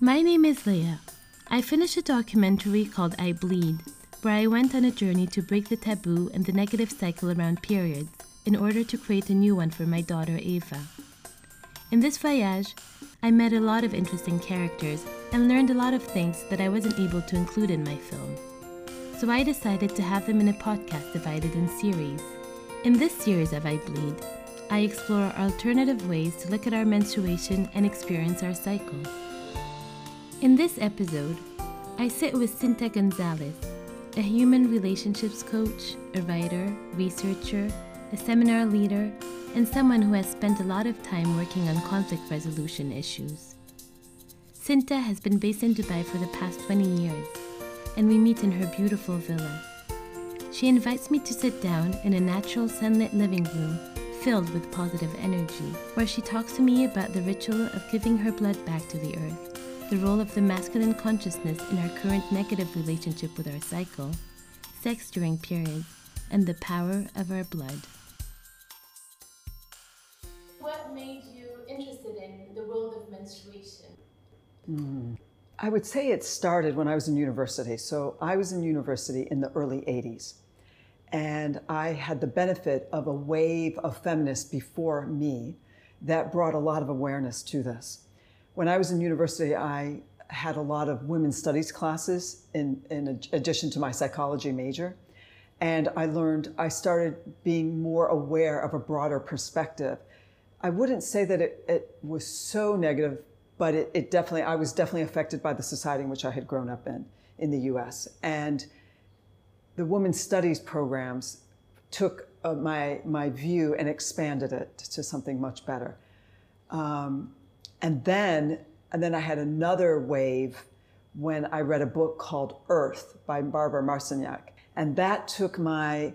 My name is Leah. I finished a documentary called I Bleed, where I went on a journey to break the taboo and the negative cycle around periods in order to create a new one for my daughter Ava. In this voyage, I met a lot of interesting characters and learned a lot of things that I wasn't able to include in my film. So I decided to have them in a podcast divided in series. In this series of I Bleed, I explore alternative ways to look at our menstruation and experience our cycle. In this episode, I sit with Cinta Gonzalez, a human relationships coach, a writer, researcher, a seminar leader, and someone who has spent a lot of time working on conflict resolution issues. Cinta has been based in Dubai for the past 20 years, and we meet in her beautiful villa. She invites me to sit down in a natural sunlit living room filled with positive energy, where she talks to me about the ritual of giving her blood back to the earth, the role of the masculine consciousness in our current negative relationship with our cycle, sex during periods, and the power of our blood. What made you interested in the world of menstruation? Mm. I would say it started when I was in university. So I was in university in the early 80s. And I had the benefit of a wave of feminists before me that brought a lot of awareness to this. When I was in university, I had a lot of women's studies classes in, in addition to my psychology major. And I learned, I started being more aware of a broader perspective. I wouldn't say that it, it was so negative, but it, it definitely, I was definitely affected by the society in which I had grown up in, in the US. And the women's studies programs took uh, my, my view and expanded it to something much better. Um, and then, and then I had another wave when I read a book called Earth by Barbara Marciniak. And that took my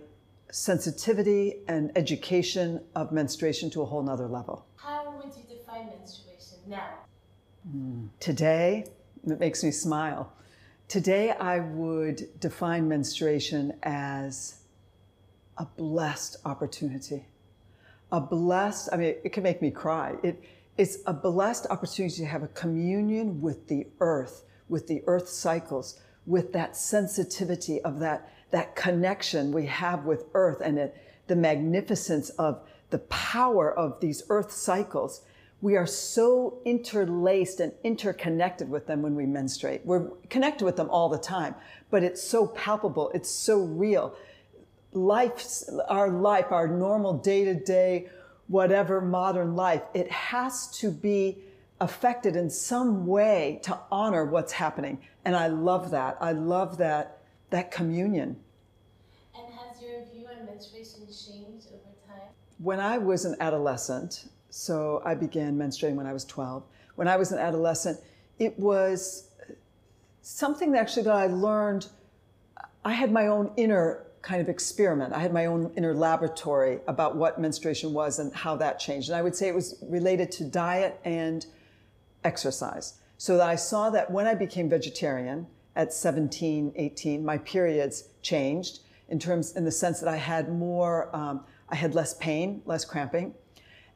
sensitivity and education of menstruation to a whole nother level. How would you define menstruation now? Mm. Today, it makes me smile. Today, I would define menstruation as a blessed opportunity. A blessed, I mean, it can make me cry. It, it's a blessed opportunity to have a communion with the earth, with the earth cycles, with that sensitivity of that, that connection we have with earth and it, the magnificence of the power of these earth cycles we are so interlaced and interconnected with them when we menstruate. We're connected with them all the time, but it's so palpable, it's so real. Life, our life, our normal day to day, whatever modern life, it has to be affected in some way to honor what's happening. And I love that. I love that, that communion. And has your view on menstruation changed over time? When I was an adolescent, so I began menstruating when I was 12. When I was an adolescent, it was something that actually that I learned. I had my own inner kind of experiment. I had my own inner laboratory about what menstruation was and how that changed. And I would say it was related to diet and exercise. So that I saw that when I became vegetarian at 17, 18, my periods changed in terms, in the sense that I had more, um, I had less pain, less cramping.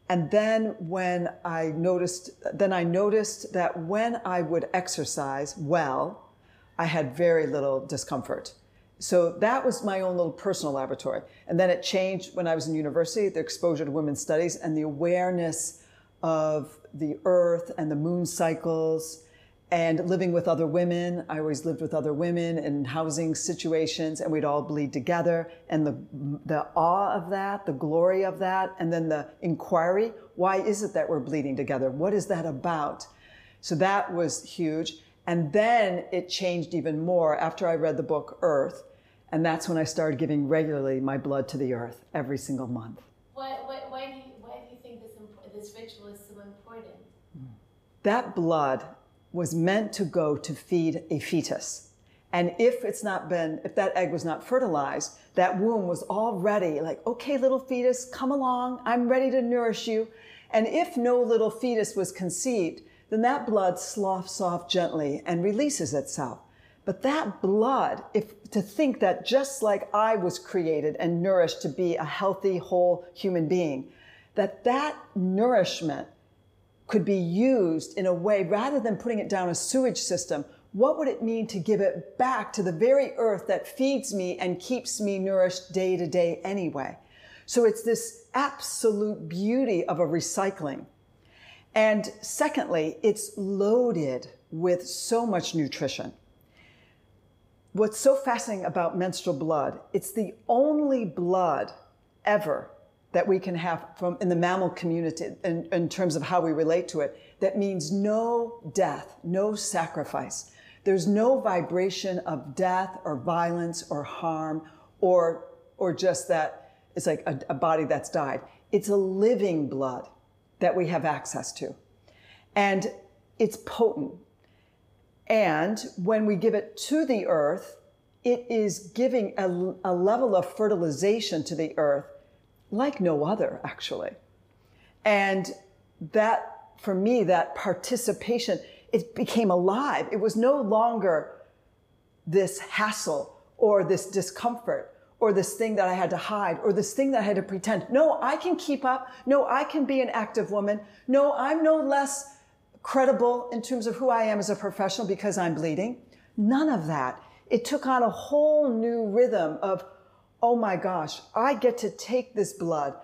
And then when I noticed, then I noticed that when I would exercise well, I had very little discomfort. So that was my own little personal laboratory. And then it changed when I was in university, the exposure to women's studies and the awareness of the earth and the moon cycles and living with other women. I always lived with other women in housing situations, and we'd all bleed together. And the, the awe of that, the glory of that, and then the inquiry why is it that we're bleeding together? What is that about? So that was huge. And then it changed even more after I read the book Earth. And that's when I started giving regularly my blood to the earth every single month. Why, why, why, do, you, why do you think this, this ritual is so important? That blood was meant to go to feed a fetus. And if it's not been, if that egg was not fertilized, that womb was already like, okay, little fetus, come along. I'm ready to nourish you. And if no little fetus was conceived, then that blood sloughs off gently and releases itself. But that blood, if to think that just like I was created and nourished to be a healthy, whole human being, that that nourishment could be used in a way rather than putting it down a sewage system what would it mean to give it back to the very earth that feeds me and keeps me nourished day to day anyway? So it's this absolute beauty of a recycling. And secondly, it's loaded with so much nutrition. What's so fascinating about menstrual blood, it's the only blood ever that we can have from in the mammal community in, in terms of how we relate to it that means no death, no sacrifice. There's no vibration of death or violence or harm or, or just that it's like a, a body that's died. It's a living blood that we have access to. And it's potent. And when we give it to the earth, it is giving a, a, level of fertilization to the earth like no other, actually. And that, for me, that participation, it became alive. It was no longer this hassle or this discomfort or this thing that I had to hide or this thing that I had to pretend. No, I can keep up. No, I can be an active woman. No, I'm no less credible in terms of who I am as a professional because I'm bleeding. None of that. It took on a whole new rhythm of, oh my gosh, I get to take this blood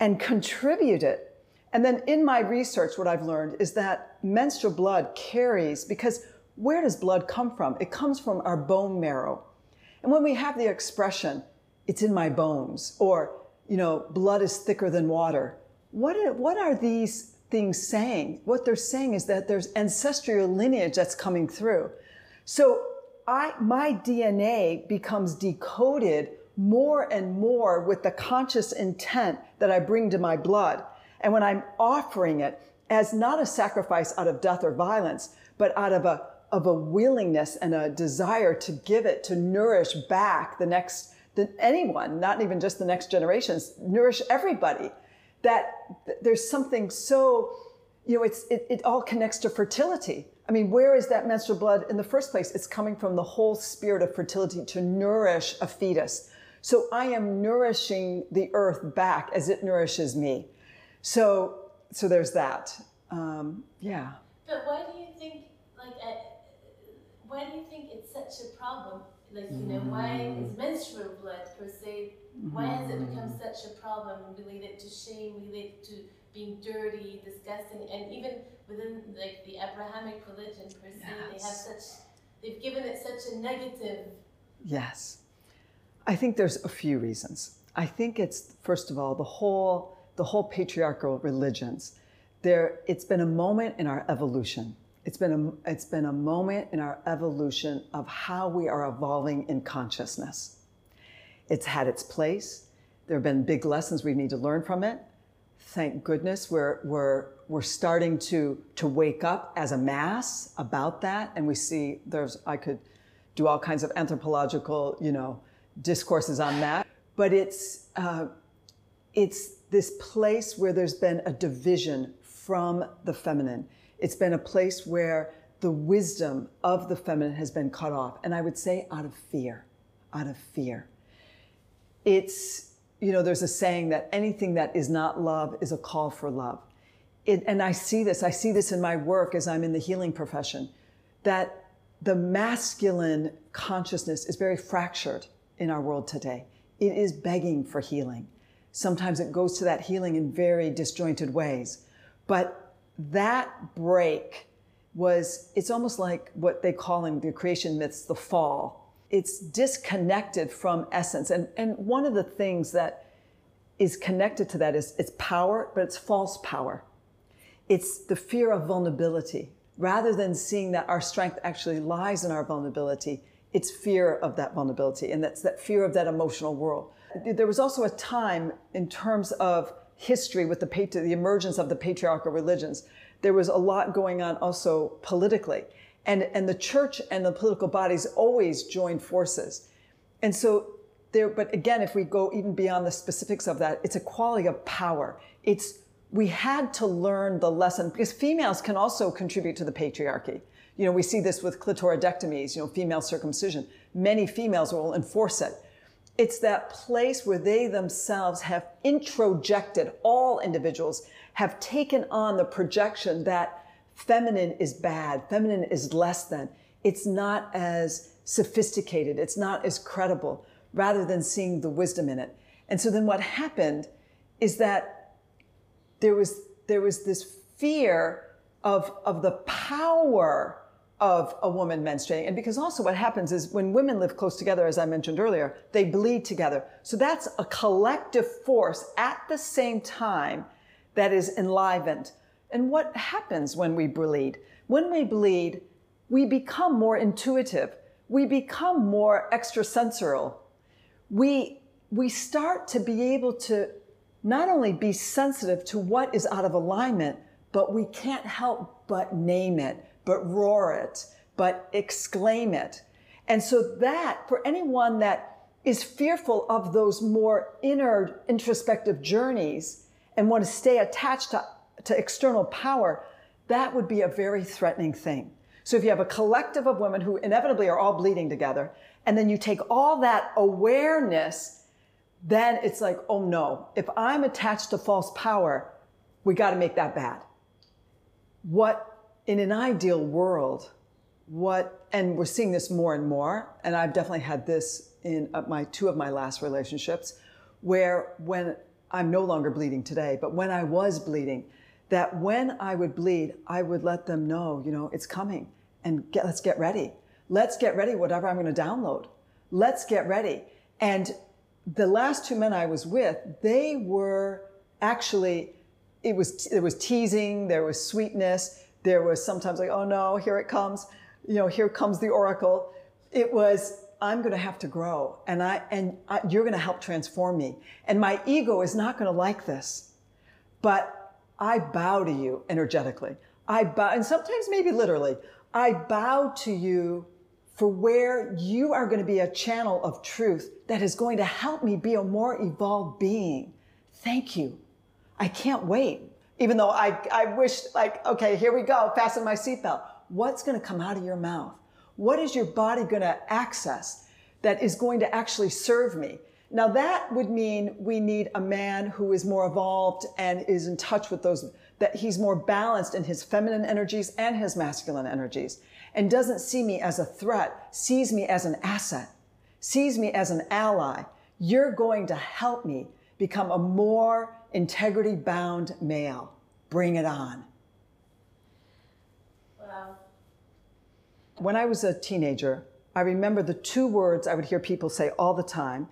and contribute it and then in my research, what I've learned is that menstrual blood carries, because where does blood come from? It comes from our bone marrow. And when we have the expression, it's in my bones, or, you know, blood is thicker than water, what are, what are these things saying? What they're saying is that there's ancestral lineage that's coming through. So I, my DNA becomes decoded more and more with the conscious intent that I bring to my blood. And when I'm offering it as not a sacrifice out of death or violence, but out of a, of a willingness and a desire to give it, to nourish back the next, the, anyone, not even just the next generations, nourish everybody. That there's something so, you know, it's, it, it all connects to fertility. I mean, where is that menstrual blood in the first place? It's coming from the whole spirit of fertility to nourish a fetus. So I am nourishing the earth back as it nourishes me. So, so there's that. Um, yeah. But why do you think, like, uh, why do you think it's such a problem? Like, you know, why mm. is menstrual blood per se? Why has it become mm. such a problem related to shame, related to being dirty, disgusting, and even within like the Abrahamic religion per se, yes. they have such, they've given it such a negative. Yes, I think there's a few reasons. I think it's first of all the whole the whole patriarchal religions. There, it's been a moment in our evolution. It's been a, it's been a moment in our evolution of how we are evolving in consciousness. It's had its place. There have been big lessons we need to learn from it. Thank goodness we're, we're, we're starting to, to wake up as a mass about that. And we see there's, I could do all kinds of anthropological, you know, discourses on that. But it's, uh, it's this place where there's been a division from the feminine. It's been a place where the wisdom of the feminine has been cut off. And I would say out of fear, out of fear. It's, you know, there's a saying that anything that is not love is a call for love. It, and I see this, I see this in my work as I'm in the healing profession, that the masculine consciousness is very fractured in our world today. It is begging for healing sometimes it goes to that healing in very disjointed ways. But that break was, it's almost like what they call in the creation myths the fall. It's disconnected from essence. And, and one of the things that is connected to that is it's power, but it's false power. It's the fear of vulnerability. Rather than seeing that our strength actually lies in our vulnerability, it's fear of that vulnerability. And that's that fear of that emotional world. There was also a time in terms of history with the, patri- the emergence of the patriarchal religions. There was a lot going on also politically. And, and the church and the political bodies always joined forces. And so there, but again, if we go even beyond the specifics of that, it's a quality of power. It's, we had to learn the lesson because females can also contribute to the patriarchy. You know, we see this with clitoridectomies, you know, female circumcision. Many females will enforce it It's that place where they themselves have introjected, all individuals have taken on the projection that feminine is bad, feminine is less than. It's not as sophisticated, it's not as credible, rather than seeing the wisdom in it. And so then what happened is that there was, there was this fear of, of the power of a woman menstruating. And because also what happens is when women live close together, as I mentioned earlier, they bleed together. So that's a collective force at the same time that is enlivened. And what happens when we bleed? When we bleed, we become more intuitive. We become more extrasensorial. We, we start to be able to not only be sensitive to what is out of alignment, but we can't help but name it, but roar it, but exclaim it. And so that for anyone that is fearful of those more inner introspective journeys and want to stay attached to, to external power, that would be a very threatening thing. So if you have a collective of women who inevitably are all bleeding together, and then you take all that awareness, then it's like, oh no, if I'm attached to false power, we got to make that bad what in an ideal world, what, and we're seeing this more and more, and I've definitely had this in uh, my two of my last relationships, where when I'm no longer bleeding today, but when I was bleeding, that when I would bleed, I would let them know, you know, it's coming, and get, let's get ready. Let's get ready, whatever I'm going to download. Let's get ready. And the last two men I was with, they were actually it was it was teasing, there was sweetness, there was sometimes like, oh no, here it comes, you know, here comes the oracle. It was I'm going to have to grow, and I and I, you're going to help transform me, and my ego is not going to like this, but I bow to you energetically. I bow, and sometimes maybe literally, I bow to you for where you are going to be a channel of truth that is going to help me be a more evolved being. Thank you. I can't wait. Even though I, I wish, like, okay, here we go, fasten my seatbelt. What's going to come out of your mouth? What is your body going to access that is going to actually serve me? Now, that would mean we need a man who is more evolved and is in touch with those, that he's more balanced in his feminine energies and his masculine energies, and doesn't see me as a threat, sees me as an asset, sees me as an ally. You're going to help me become a more integrity bound male. Bring it on. Wow. When I was a teenager, I remember the two words I would hear people say all the time.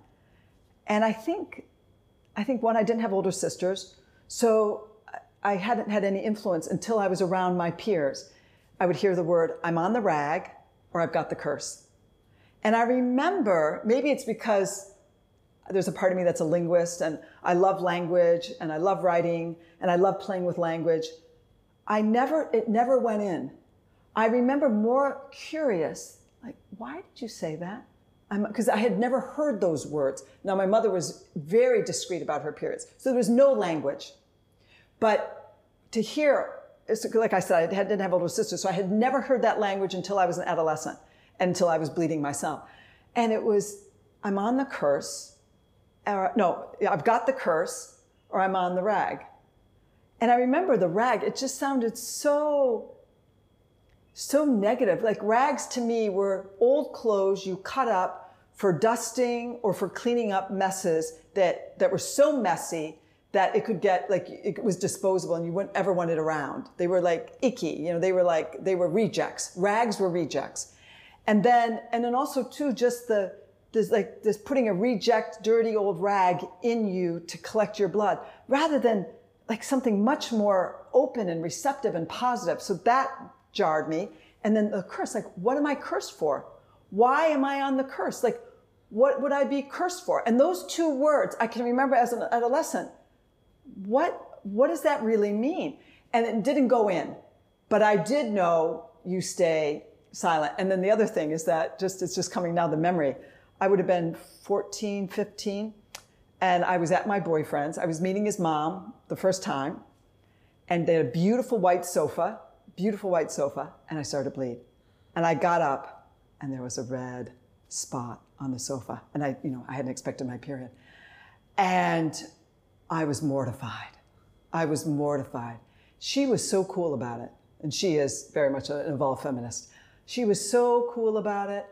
And I think, I think one, I didn't have older sisters, so I hadn't had any influence until I was around my peers. I would hear the word, I'm on the rag, or I've got the curse. And I remember, maybe it's because there's a part of me that's a linguist and I love language and I love writing and I love playing with language. I never, it never went in. I remember more curious, like, why did you say that? Because I had never heard those words. Now, my mother was very discreet about her periods, so there was no language. But to hear, like I said, I didn't have older sisters, so I had never heard that language until I was an adolescent, until I was bleeding myself. And it was, I'm on the curse, or no, I've got the curse or I'm on the rag. And I remember the rag, it just sounded so, so negative. Like rags to me were old clothes you cut up for dusting or for cleaning up messes that, that were so messy that it could get like it was disposable and you wouldn't ever want it around. They were like icky, you know, they were like, they were rejects. Rags were rejects. And then, and then also too, just the, there's like there's putting a reject dirty old rag in you to collect your blood rather than like something much more open and receptive and positive. So that jarred me. And then the curse like what am i cursed for? Why am i on the curse? Like what would i be cursed for? And those two words i can remember as an adolescent. What what does that really mean? And it didn't go in but i did know you stay silent. And then the other thing is that just it's just coming now the memory I would have been 14, 15, and I was at my boyfriend's. I was meeting his mom the first time, and they had a beautiful white sofa, beautiful white sofa, and I started to bleed. And I got up, and there was a red spot on the sofa. And I, you know, I hadn't expected my period. And I was mortified. I was mortified. She was so cool about it. And she is very much an evolved feminist. She was so cool about it.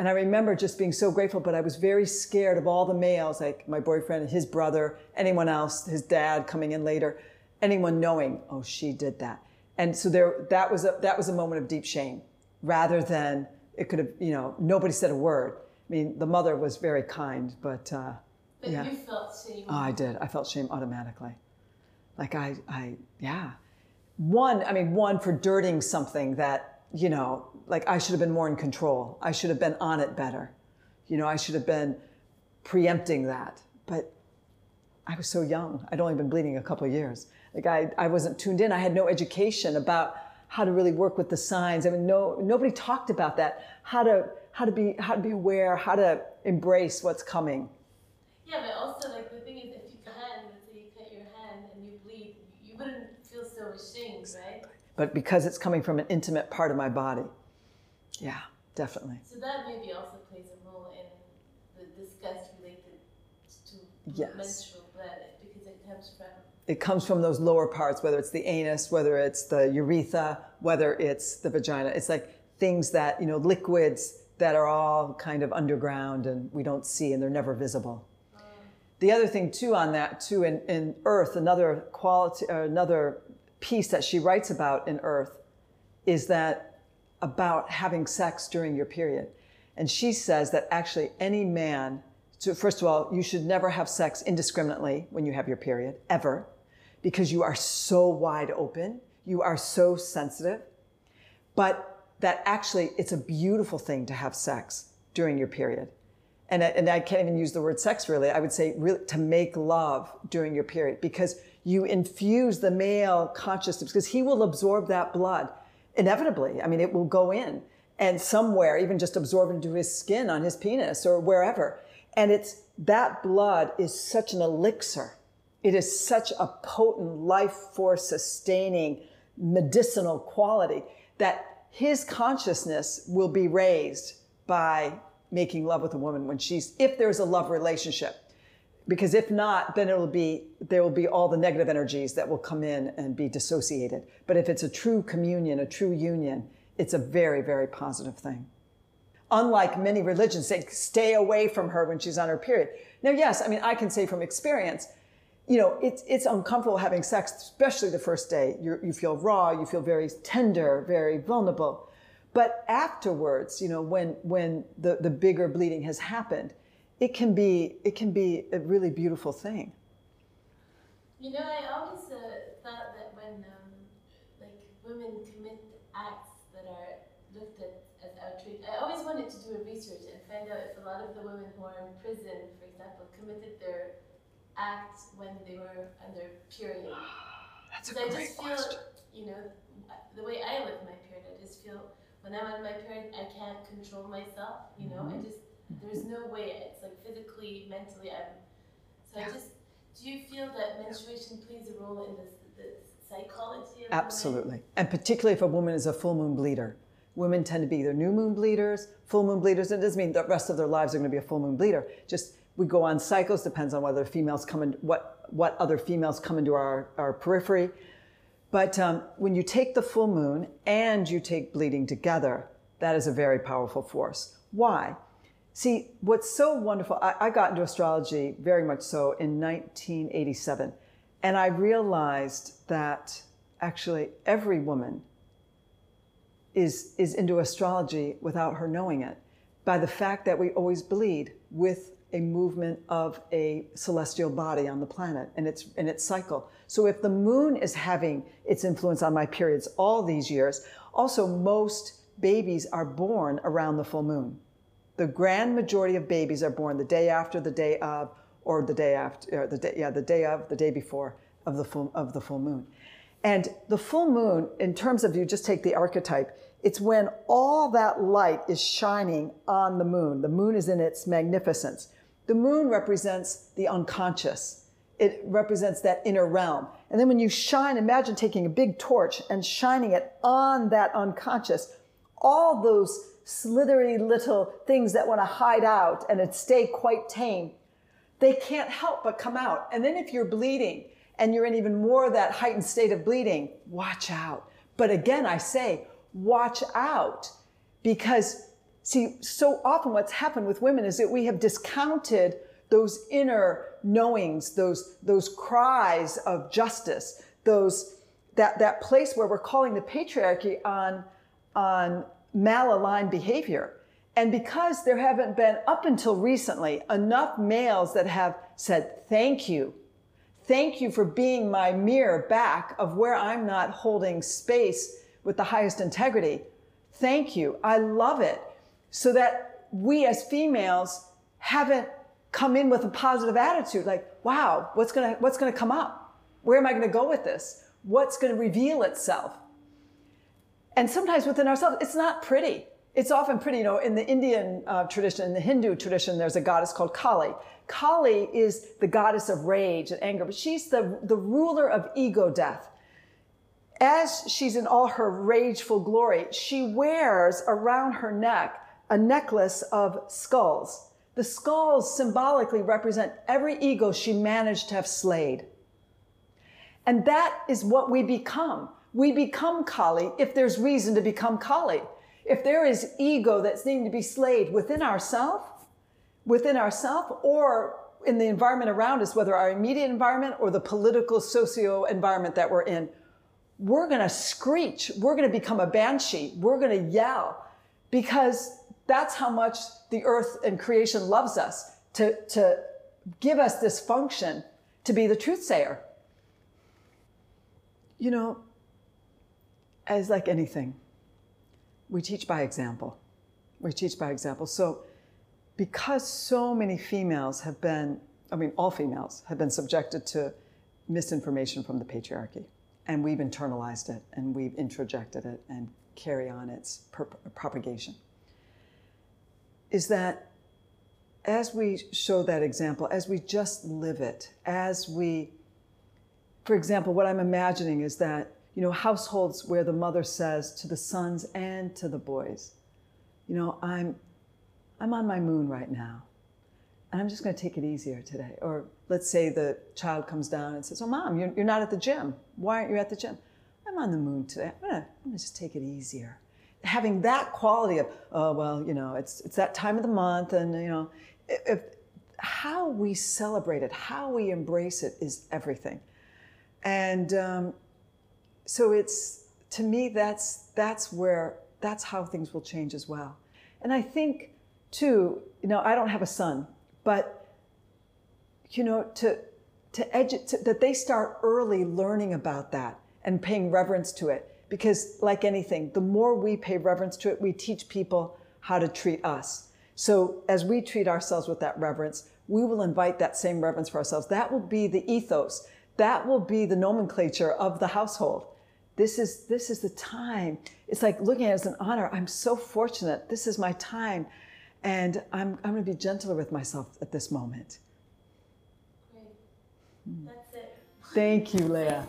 And I remember just being so grateful, but I was very scared of all the males, like my boyfriend, his brother, anyone else, his dad coming in later, anyone knowing, oh, she did that. And so there, that was a, that was a moment of deep shame rather than it could have, you know, nobody said a word. I mean, the mother was very kind, but, uh, But yeah. you felt shame. Oh, I did. I felt shame automatically. Like I, I, yeah. One, I mean, one for dirting something that, you know, like I should have been more in control. I should have been on it better. You know, I should have been preempting that. But I was so young. I'd only been bleeding a couple years. Like I, I wasn't tuned in. I had no education about how to really work with the signs. I mean, no, nobody talked about that. How to, how to be, how to be aware, how to embrace what's coming. Yeah, but also like the thing is, if you hand, let's say you cut your hand and you bleed, you wouldn't feel so ashamed? But because it's coming from an intimate part of my body. Yeah, definitely. So that maybe also plays a role in the disgust related to Yes. menstrual blood because it comes from It comes from those lower parts, whether it's the anus, whether it's the urethra, whether it's the vagina. It's like things that, you know, liquids that are all kind of underground and we don't see and they're never visible. Um, the other thing too on that too in, in Earth, another quality, another piece that she writes about in Earth is that about having sex during your period. And she says that actually any man, so first of all, you should never have sex indiscriminately when you have your period, ever, because you are so wide open, you are so sensitive. But that actually, it's a beautiful thing to have sex during your period. And I, and I can't even use the word sex really. I would say really to make love during your period because you infuse the male consciousness because he will absorb that blood inevitably. I mean, it will go in and somewhere, even just absorb into his skin on his penis or wherever. And it's that blood is such an elixir. It is such a potent life force sustaining medicinal quality that his consciousness will be raised by making love with a woman when she's if there's a love relationship because if not then it'll be there will be all the negative energies that will come in and be dissociated. But if it's a true communion a true union it's a very very positive thing. Unlike many religions say stay away from her when she's on her period. Now yes i mean i can say from experience you know it's it's uncomfortable having sex especially the first day. You you feel raw you feel very tender very vulnerable. But afterwards, you know, when when the, the bigger bleeding has happened, it can be it can be a really beautiful thing. You know, I always uh, thought that when um, like women commit acts that are looked at as outrage, I always wanted to do a research and find out if a lot of the women who are in prison, for example, committed their acts when they were under their period. That's a Because I just feel, question. you know, the way I live my period, I just feel when I'm on my period, I can't control myself. You know, Mm-hmm. I just there's no way. It's like physically, mentally, I'm. So I just. Do you feel that menstruation plays a role in this, the psychology of women? Absolutely, and particularly if a woman is a full moon bleeder. Women tend to be either new moon bleeders, full moon bleeders. It doesn't mean the rest of their lives are going to be a full moon bleeder. Just we go on cycles. Depends on whether females come in, what what other females come into our, our periphery. But um, when you take the full moon and you take bleeding together, that is a very powerful force. Why? See, what's so wonderful, I, I got into astrology very much so in 1987. And I realized that actually every woman is, is into astrology without her knowing it by the fact that we always bleed with a movement of a celestial body on the planet and its, and its cycle. So if the moon is having its influence on my periods all these years, also most babies are born around the full moon. The grand majority of babies are born the day after, the day of, or the day after, the day, yeah, the day of, the day before of the full, of the full moon. And the full moon, in terms of you just take the archetype, it's when all that light is shining on the moon. The moon is in its magnificence. The moon represents the unconscious. It represents that inner realm. And then when you shine, imagine taking a big torch and shining it on that unconscious, all those slithery little things that want to hide out and stay quite tame, they can't help but come out. And then if you're bleeding and you're in even more of that heightened state of bleeding, watch out. But again, I say, watch out because see, so often what's happened with women is that we have discounted those inner knowings, those, those cries of justice, those, that, that place where we're calling the patriarchy on, on malaligned behavior. And because there haven't been, up until recently, enough males that have said, thank you. Thank you for being my mirror back of where I'm not holding space with the highest integrity. Thank you. I love it. So that we as females haven't come in with a positive attitude like, wow, what's going to, what's going to come up? Where am I going to go with this? What's going to reveal itself? And sometimes within ourselves, it's not pretty. It's often pretty, you know, in the Indian uh, tradition, in the Hindu tradition, there's a goddess called Kali. Kali is the goddess of rage and anger, but she's the, the ruler of ego death. As she's in all her rageful glory, she wears around her neck a necklace of skulls. The skulls symbolically represent every ego she managed to have slayed. And that is what we become. We become Kali if there's reason to become Kali. If there is ego that's needing to be slayed within ourselves, within ourselves, or in the environment around us, whether our immediate environment or the political socio environment that we're in, we're going to screech. We're going to become a banshee. We're going to yell because that's how much the earth and creation loves us to, to give us this function to be the truth sayer. You know, as like anything, we teach by example. We teach by example. So, because so many females have been, I mean, all females have been subjected to misinformation from the patriarchy, and we've internalized it and we've introjected it and carry on its propagation, is that as we show that example, as we just live it, as we, for example, what I'm imagining is that you know, households where the mother says to the sons and to the boys, you know, I'm, I'm on my moon right now, and I'm just going to take it easier today. Or let's say the child comes down and says, Oh, mom, you're, you're not at the gym. Why aren't you at the gym? I'm on the moon today. I'm going to just take it easier. Having that quality of, oh, well, you know, it's, it's that time of the month, and, you know, if, how we celebrate it, how we embrace it is everything. And, um, so it's to me that's that's where that's how things will change as well. And I think too, you know, I don't have a son, but you know, to to edu- that they start early learning about that and paying reverence to it because like anything, the more we pay reverence to it, we teach people how to treat us. So as we treat ourselves with that reverence, we will invite that same reverence for ourselves. That will be the ethos. That will be the nomenclature of the household. This is, this is the time. It's like looking at it as an honor. I'm so fortunate. This is my time. And I'm, I'm going to be gentler with myself at this moment. Great. That's it. Thank you, Leah.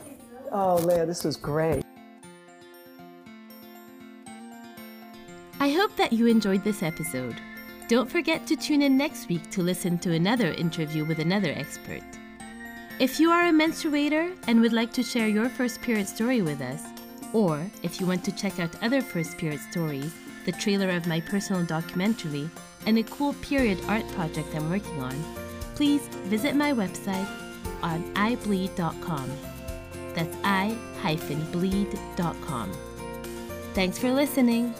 Oh, Leah, this was great. I hope that you enjoyed this episode. Don't forget to tune in next week to listen to another interview with another expert. If you are a menstruator and would like to share your first period story with us, or if you want to check out other first period stories, the trailer of my personal documentary, and a cool period art project I'm working on, please visit my website on ibleed.com. That's i-bleed.com. Thanks for listening.